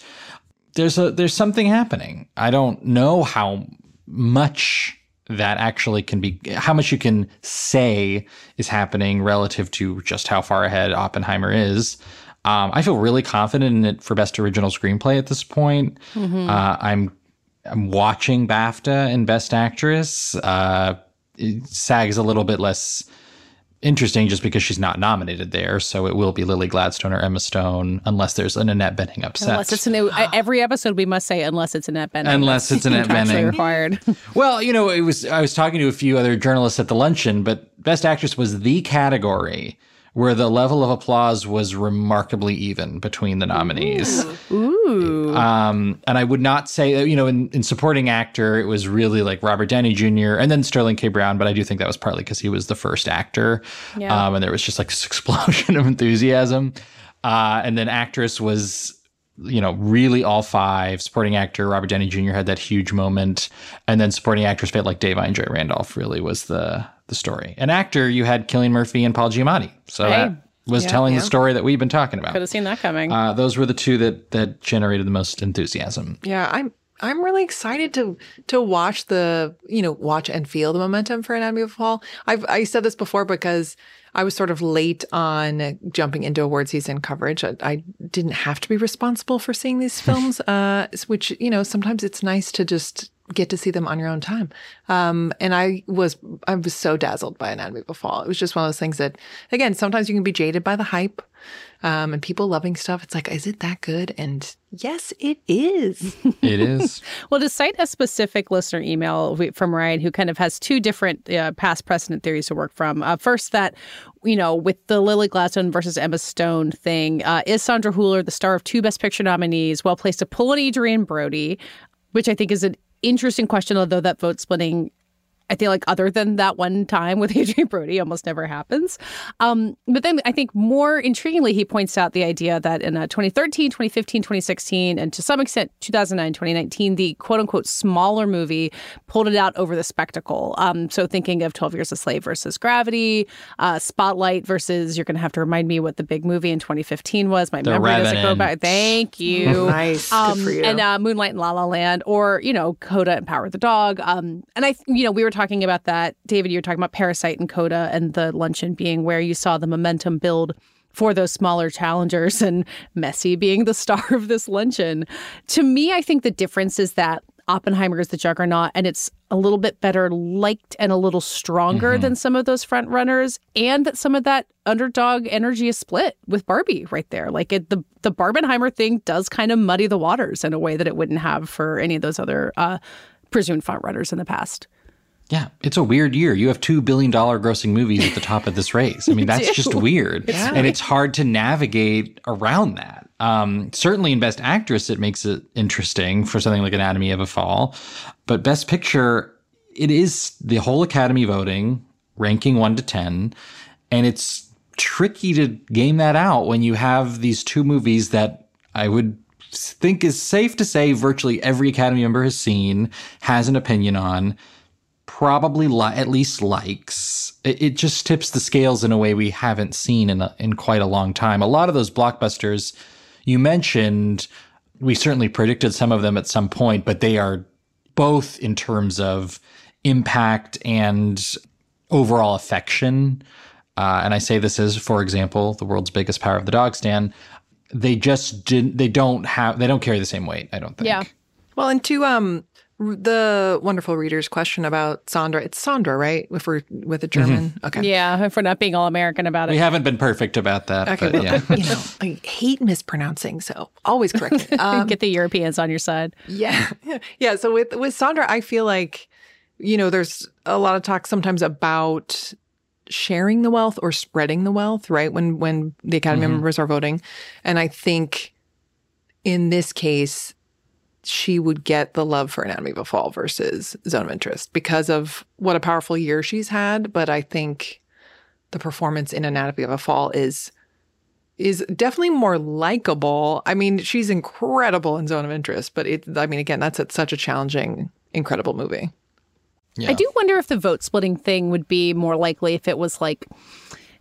there's a there's something happening. I don't know how much that actually can be how much you can say is happening relative to just how far ahead Oppenheimer is. Um, I feel really confident in it for best original screenplay at this point. Mm-hmm. Uh, I'm I'm watching BAFTA and Best Actress. Uh, SAG is a little bit less interesting just because she's not nominated there. So it will be Lily Gladstone or Emma Stone unless there's an Annette Bening upset. Unless it's an, every episode we must say unless it's Annette Bening. Unless it's Annette Bening. required. well, you know, it was I was talking to a few other journalists at the luncheon, but Best Actress was the category where the level of applause was remarkably even between the nominees. Ooh. Um, and I would not say, you know, in, in supporting actor, it was really like Robert Downey Jr. and then Sterling K. Brown, but I do think that was partly because he was the first actor. Yeah. Um, and there was just like this explosion of enthusiasm. Uh, and then actress was you know, really all five. Supporting actor Robert Downey Jr. had that huge moment, and then supporting actress fate like Da'Vine Joy Randolph really was the the story. An actor, you had Cillian Murphy and Paul Giamatti, so Hey. that was Yeah, telling yeah. the story that we've been talking about. Could have seen that coming. Uh, those were the two that that generated the most enthusiasm. Yeah, I'm I'm really excited to to watch the you know watch and feel the momentum for Anatomy of a Fall. I've I said this before because I was sort of late on jumping into award season coverage. I, I didn't have to be responsible for seeing these films, uh, which you know sometimes it's nice to just get to see them on your own time. Um, and I was I was so dazzled by Anatomy of a Fall. It was just one of those things that, again, sometimes you can be jaded by the hype. Um, and people loving stuff. It's like, is it that good? And yes, it is. It is. Well, to cite a specific listener email from Ryan, who kind of has two different uh, past precedent theories to work from. Uh, first, that, you know, with the Lily Gladstone versus Emma Stone thing, uh, is Sandra Hüller, the star of two Best Picture nominees, well placed to pull an Adrien Brody, which I think is an interesting question, although that vote splitting. I feel like other than that one time with Adrien Brody almost never happens. Um, but then I think more intriguingly, he points out the idea that in uh, 2013, 2015, 2016, and to some extent 2009, 2019, the quote unquote smaller movie pulled it out over the spectacle. Um, so thinking of 12 Years a Slave versus Gravity, uh, Spotlight versus, you're going to have to remind me what the big movie in 2015 was. My The memory doesn't go Revenant. back. Thank you. Nice. Good Um, for you. And uh, Moonlight and La La Land, or you know, Coda and Power of the Dog. Um, and I, you know, we were talking about that, David. You were talking about Parasite and Coda, and the luncheon being where you saw the momentum build for those smaller challengers, and Messi being the star of this luncheon. To me, I think the difference is that Oppenheimer is the juggernaut, and it's a little bit better liked and a little stronger than some of those front runners, and that some of that underdog energy is split with Barbie right there. Like it, the the Barbenheimer thing does kind of muddy the waters in a way that it wouldn't have for any of those other uh, presumed front runners in the past. Yeah, it's a weird year. You have two billion dollar grossing movies at the top of this race. I mean, that's just weird, It's and it's hard to navigate around that. Um, certainly, in Best Actress, it makes it interesting for something like Anatomy of a Fall, but Best Picture, it is the whole Academy voting, ranking one to ten, and it's tricky to game that out when you have these two movies that I would think is safe to say virtually every Academy member has seen, has an opinion on probably li- at least likes. It, it just tips the scales in a way we haven't seen in a, in quite a long time. A lot of those blockbusters you mentioned, we certainly predicted some of them at some point, but they are both in terms of impact and overall affection. Uh, and I say this as, for example, the world's biggest power of the dog stand. They just didn't. They don't have. They don't carry the same weight. I don't think. Yeah. Well, and to um the wonderful reader's question about Sandra, it's Sandra, right? If we're with a German, okay. Yeah, if we're not being all American about it, We haven't been perfect about that. Okay, but yeah. you know, I hate mispronouncing, so always correct. Um, Get the Europeans on your side. yeah, yeah. So with with Sandra, I feel like you know, there's a lot of talk sometimes about sharing the wealth or spreading the wealth, right? When when the Academy Mhm. members are voting, and I think in this case, she would get the love for Anatomy of a Fall versus Zone of Interest because of what a powerful year she's had. But I think the performance in Anatomy of a Fall is is definitely more likable. I mean, she's incredible in Zone of Interest, but it I mean again, that's a, such a challenging, incredible movie. Yeah. I do wonder if the vote splitting thing would be more likely if it was like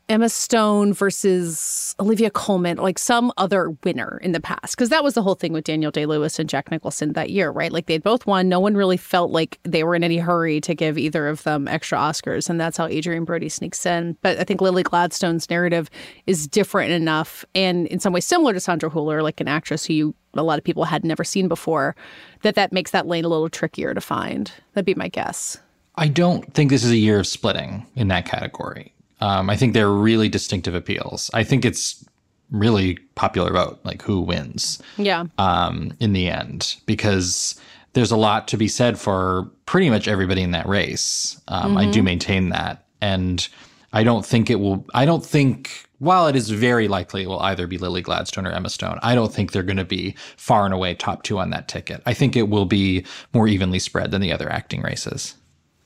Emma Stone versus Olivia Colman, like some other winner in the past. Because that was the whole thing with Daniel Day Lewis and Jack Nicholson that year, right? Like they'd both won. No one really felt like they were in any hurry to give either of them extra Oscars. And that's how Adrien Brody sneaks in. But I think Lily Gladstone's narrative is different enough and in some ways similar to Sandra Hüller, like an actress who you, a lot of people had never seen before, that that makes that lane a little trickier to find. That'd be my guess. I don't think this is a year of splitting in that category. Um, I think they're really distinctive appeals. I think it's really popular vote, like who wins. Yeah. Um, in the end, because there's a lot to be said for pretty much everybody in that race. Um, mm-hmm. I do mm-hmm. maintain that, and I don't think it will. I don't think. While it is very likely it will either be Lily Gladstone or Emma Stone, I don't think they're going to be far and away top two on that ticket. I think it will be more evenly spread than the other acting races.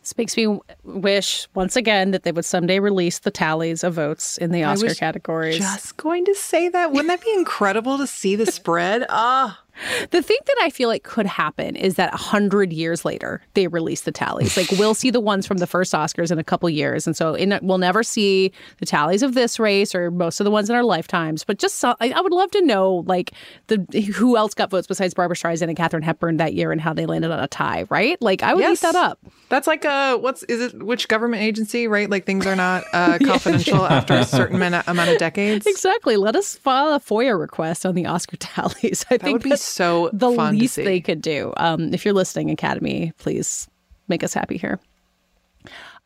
This makes me wish once again that they would someday release the tallies of votes in the Oscar categories. Just going to say that. Wouldn't that be incredible to see the spread? Ah. The thing that I feel like could happen is that a hundred years later they release the tallies. Like we'll see the ones from the first Oscars in a couple years, and so in, we'll never see the tallies of this race or most of the ones in our lifetimes. But just so, I, I, would love to know like the who else got votes besides Barbra Streisand and Katharine Hepburn that year, and how they landed on a tie. Right? Like I would yes. eat that up. That's like a what's is it? Which government agency? Right? Like things are not uh, confidential after a certain amount of decades. Exactly. Let us file a FOIA request on the Oscar tallies. I that think would be so the least they could do. Um, if you're listening, Academy, please make us happy here.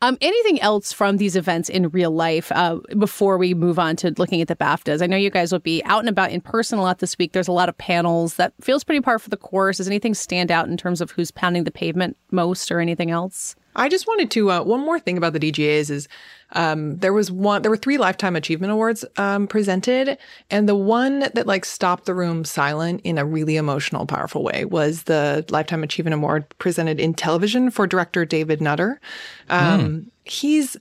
Um, anything else from these events in real life uh, before we move on to looking at the BAFTAs? I know you guys will be out and about in person a lot this week. There's a lot of panels. That feels pretty par for the course. Does anything stand out in terms of who's pounding the pavement most or anything else? I just wanted to uh, one more thing about the DGAs is um, there was one there were three lifetime achievement awards um, presented and the one that like stopped the room silent in a really emotional powerful way was the lifetime achievement award presented in television for director David Nutter. Um, mm. He's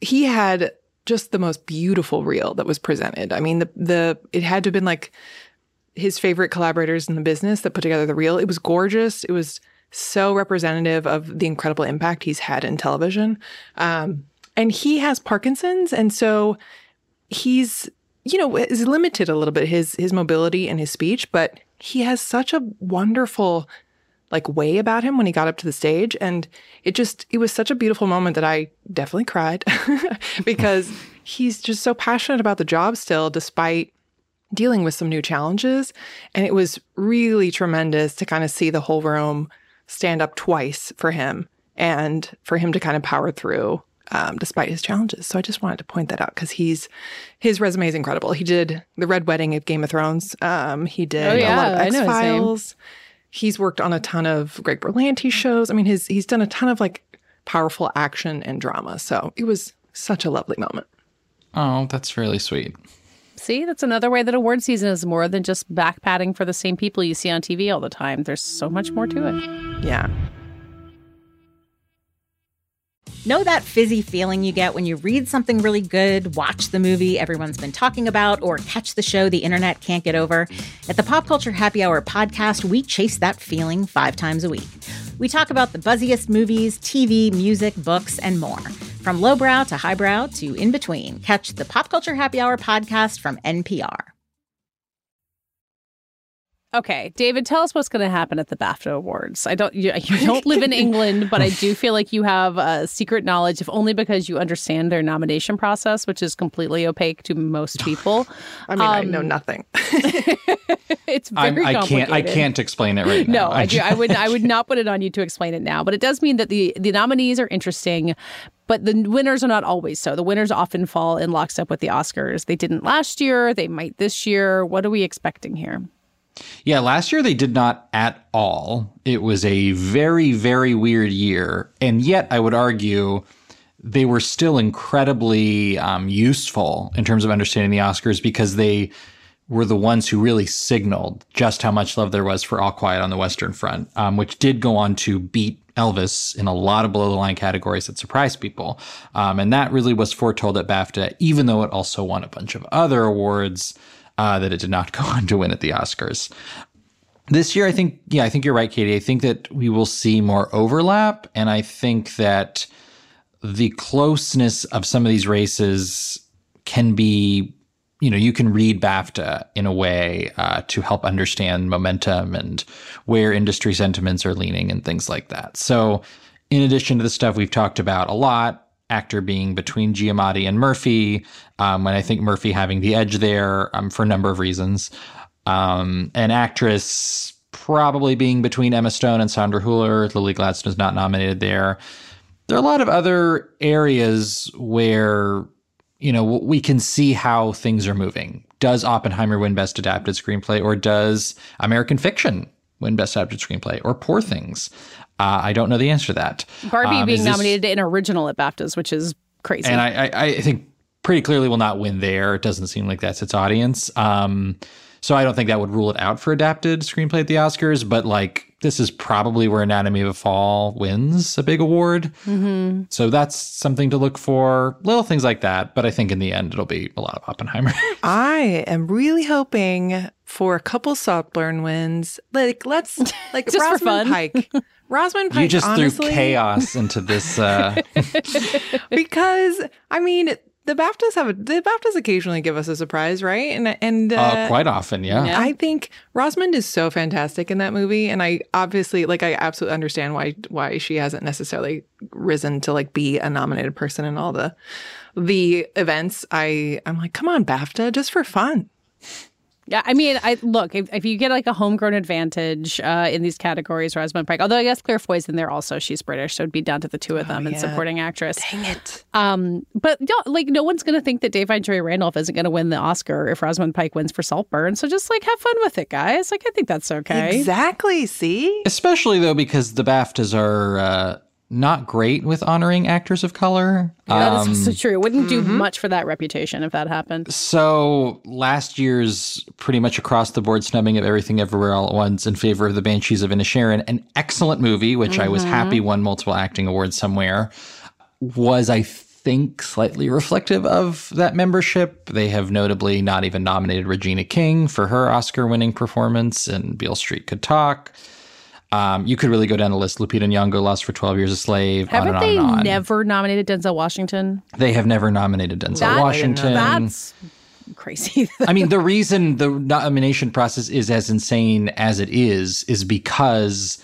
he had just the most beautiful reel that was presented. I mean the the it had to have been like his favorite collaborators in the business that put together the reel. It was gorgeous. It was so representative of the incredible impact he's had in television. Um, and he has Parkinson's, and so he's you know is limited a little bit his his mobility and his speech, but he has such a wonderful like way about him when he got up to the stage and it just it was such a beautiful moment that I definitely cried because he's just so passionate about the job still despite dealing with some new challenges and it was really tremendous to kind of see the whole room stand up twice for him and for him to kind of power through um, despite his challenges. So I just wanted to point that out because he's his resume is incredible. He did the Red Wedding of Game of Thrones. Um, he did oh, yeah, a lot of X Files. He's worked on a ton of Greg Berlanti shows. I mean, his he's done a ton of like powerful action and drama. So it was such a lovely moment. Oh, that's really sweet. See, that's another way that award season is more than just back patting for the same people you see on TV all the time. There's so much more to it. Yeah. Know that fizzy feeling you get when you read something really good, watch the movie everyone's been talking about, or catch the show the internet can't get over? At the Pop Culture Happy Hour podcast, we chase that feeling five times a week. We talk about the buzziest movies, TV, music, books, and more. From lowbrow to highbrow to in between, catch the Pop Culture Happy Hour podcast from NPR. Okay, David, tell us what's going to happen at the BAFTA Awards. I don't, you, you don't live in England, but I do feel like you have a secret knowledge, if only because you understand their nomination process, which is completely opaque to most people. I mean, um, I know um, nothing. it's very I can't, I can't explain it right now. No, I, do, I would, I would not put it on you to explain it now. But it does mean that the the nominees are interesting, but the winners are not always so. The winners often fall in lockstep with the Oscars. They didn't last year. They might this year. What are we expecting here? Yeah, last year they did not at all. It was a very, very weird year. And yet, I would argue they were still incredibly um, useful in terms of understanding the Oscars because they were the ones who really signaled just how much love there was for All Quiet on the Western Front, um, which did go on to beat Elvis in a lot of below the line categories that surprised people. Um, and that really was foretold at BAFTA, even though it also won a bunch of other awards uh, that it did not go on to win at the Oscars. This year, I think, yeah, I think you're right, Katey. I think that we will see more overlap. And I think that the closeness of some of these races can be you know, you can read BAFTA in a way uh, to help understand momentum and where industry sentiments are leaning and things like that. So, in addition to the stuff we've talked about a lot, actor being between Giamatti and Murphy, um, and I think Murphy having the edge there um, for a number of reasons, um, an actress probably being between Emma Stone and Sandra Hüller. Lily Gladstone is not nominated there. There are a lot of other areas where you know, we can see how things are moving. Does Oppenheimer win Best Adapted Screenplay, or does American Fiction win Best Adapted Screenplay, or Poor Things? Uh, I don't know the answer to that. Barbie um, being this, nominated in original at BAFTAs, which is crazy. And I, I, I, think pretty clearly will not win there. It doesn't seem like that's its audience. Um, so I don't think that would rule it out for adapted screenplay at the Oscars. But like this is probably where Anatomy of a Fall wins a big award. Mm-hmm. So that's something to look for. Little things like that. But I think in the end, it'll be a lot of Oppenheimer. I am really hoping for a couple Saltburn wins. Like, let's, like, just Rosamund for fun. Pike. Rosamund Pike. You just honestly, threw chaos into this. Uh... because, I mean, the BAFTAs have a, the BAFTAs occasionally give us a surprise, right? And and uh, uh, quite often, yeah. yeah. I think Rosamund is so fantastic in that movie, and I obviously like I absolutely understand why why she hasn't necessarily risen to like be a nominated person in all the the events. I I'm like, come on, BAFTA, just for fun. Yeah, I mean, I look if, if you get like a homegrown advantage uh, in these categories, Rosamund Pike. Although I guess Claire Foy's in there also. She's British, so it'd be down to the two of them oh, and supporting actress. Dang it! Um, but no, like no one's gonna think that Da'Vine Joy Randolph isn't gonna win the Oscar if Rosamund Pike wins for Saltburn. So just like have fun with it, guys. Like I think that's okay. Exactly. See, especially though because the BAFTAs are. Uh, not great with honoring actors of color. Yeah, that is so um, true. It wouldn't do mm-hmm. much for that reputation if that happened. So last year's pretty much across the board snubbing of Everything Everywhere All at Once in favor of The Banshees of Inisherin, an excellent movie, which mm-hmm. I was happy mm-hmm. won multiple acting awards somewhere, was I think slightly reflective of that membership. They have notably not even nominated Regina King for her Oscar-winning performance in Beale Street Could Talk. Um, you could really go down the list. Lupita Nyong'o lost for Twelve Years a Slave. Haven't on they on never nominated Denzel Washington? They have never nominated Denzel that, Washington. That's crazy. I mean, the reason the nomination process is as insane as it is is because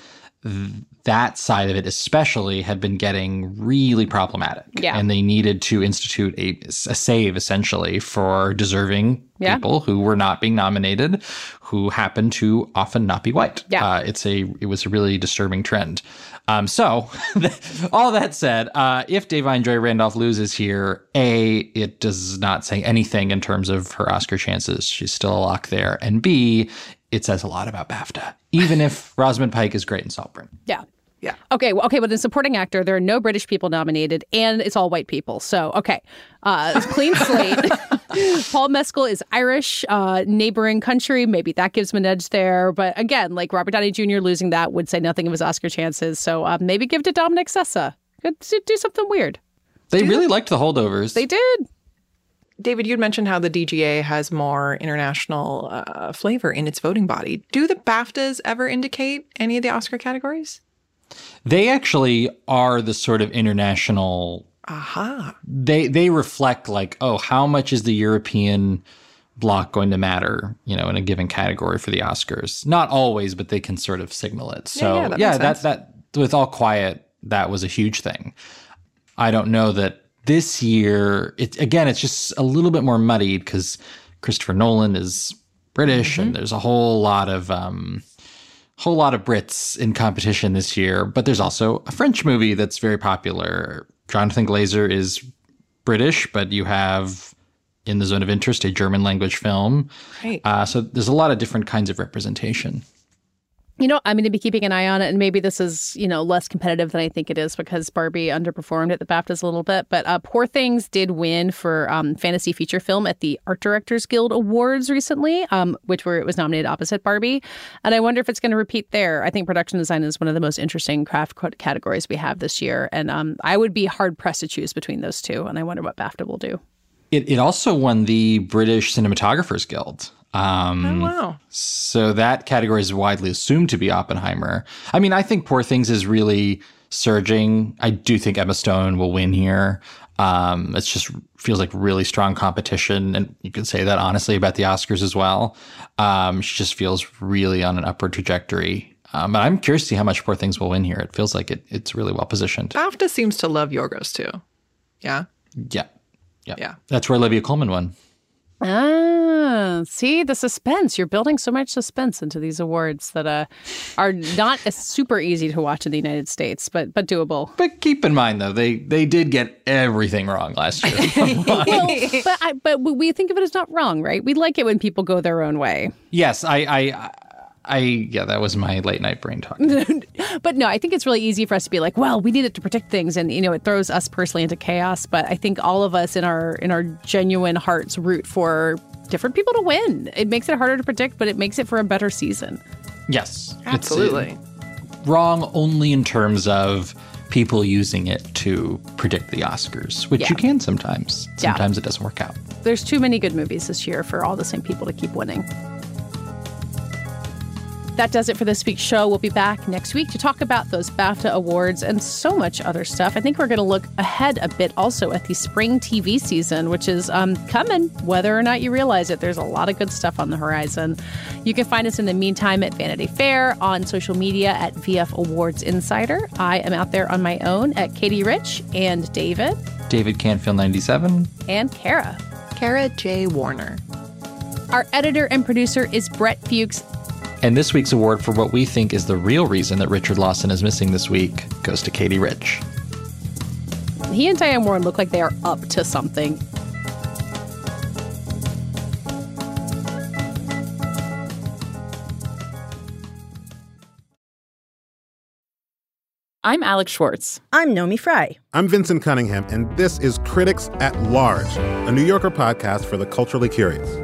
that side of it especially had been getting really problematic yeah. and they needed to institute a, a save essentially for deserving yeah. people who were not being nominated who happen to often not be white yeah. Uh, it's a it was a really disturbing trend um, so all that said uh, if Da'Vine Joy Randolph loses here a it does not say anything in terms of her Oscar chances she's still a lock there and b it says a lot about BAFTA, even if Rosamund Pike is great in Saltburn. Yeah. Yeah. Okay. Well, okay. But in supporting actor, there are no British people nominated, and it's all white people. So okay, uh, clean slate. Paul Mescal is Irish, uh, neighboring country. Maybe that gives him an edge there. But again, like Robert Downey Jr. losing that would say nothing of his Oscar chances. So um, maybe give to Dominic Sessa. Do something weird. They do really liked the holdovers. They did. David, you'd mentioned how the DGA has more international uh, flavor in its voting body. Do the BAFTAs ever indicate any of the Oscar categories? They actually are the sort of international. Aha. They they reflect like, oh, how much is the European block going to matter, you know, in a given category for the Oscars? Not always, but they can sort of signal it. So yeah, yeah, that, yeah, that, that with All Quiet, that was a huge thing. I don't know that this year, it again, it's just a little bit more muddied because Christopher Nolan is British, mm-hmm. and there's a whole lot of um, whole lot of Brits in competition this year. But there's also a French movie that's very popular. Jonathan Glazer is British, but you have in the zone of interest a German language film. Right. Uh, so there's a lot of different kinds of representation. You know, I'm going to be keeping an eye on it, and maybe this is, you know, less competitive than I think it is because Barbie underperformed at the BAFTAs a little bit. But uh, Poor Things did win for um, fantasy feature film at the Art Directors Guild Awards recently, um, which where it was nominated opposite Barbie. And I wonder if it's going to repeat there. I think production design is one of the most interesting craft categories we have this year, and um, I would be hard pressed to choose between those two. And I wonder what BAFTA will do. It, it also won the British Cinematographers Guild. Um, oh, wow. So that category is widely assumed to be Oppenheimer. I mean, I think Poor Things is really surging. I do think Emma Stone will win here. Um, it just feels like really strong competition. And you can say that honestly about the Oscars as well. Um, she just feels really on an upward trajectory. Um, but I'm curious to see how much Poor Things will win here. It feels like it, it's really well positioned. BAFTA seems to love Yorgos too. Yeah. Yeah. Yeah. Yeah. That's where Olivia Colman won. Ah, see the suspense. You're building so much suspense into these awards that uh, are not super easy to watch in the United States, but but doable. But keep in mind, though, they they did get everything wrong last year. well, but I, but we think of it as not wrong, right? We like it when people go their own way. Yes, I I I yeah, that was my late night brain talk. but no, I think it's really easy for us to be like, well, we need it to predict things, and you know, it throws us personally into chaos. But I think all of us in our in our genuine hearts root for different people to win. It makes it harder to predict, but it makes it for a better season. Yes, absolutely. It's, uh, wrong only in terms of people using it to predict the Oscars, which yeah. you can sometimes. Sometimes yeah. it doesn't work out. There's too many good movies this year for all the same people to keep winning. That does it for this week's show. We'll be back next week to talk about those BAFTA awards and so much other stuff. I think we're going to look ahead a bit also at the spring TV season, which is um, coming, whether or not you realize it. There's a lot of good stuff on the horizon. You can find us in the meantime at Vanity Fair, on social media at VF Awards Insider. I am out there on my own at Katey Rich and David. David Canfield 97. And Kara. Kara J. Warner. Our editor and producer is Brett Fuchs. And this week's award for what we think is the real reason that Richard Lawson is missing this week goes to Katey Rich. He and Diane Warren look like they are up to something. I'm Alex Schwartz. I'm Naomi Fry. I'm Vincent Cunningham, and this is Critics at Large, a New Yorker podcast for the culturally curious.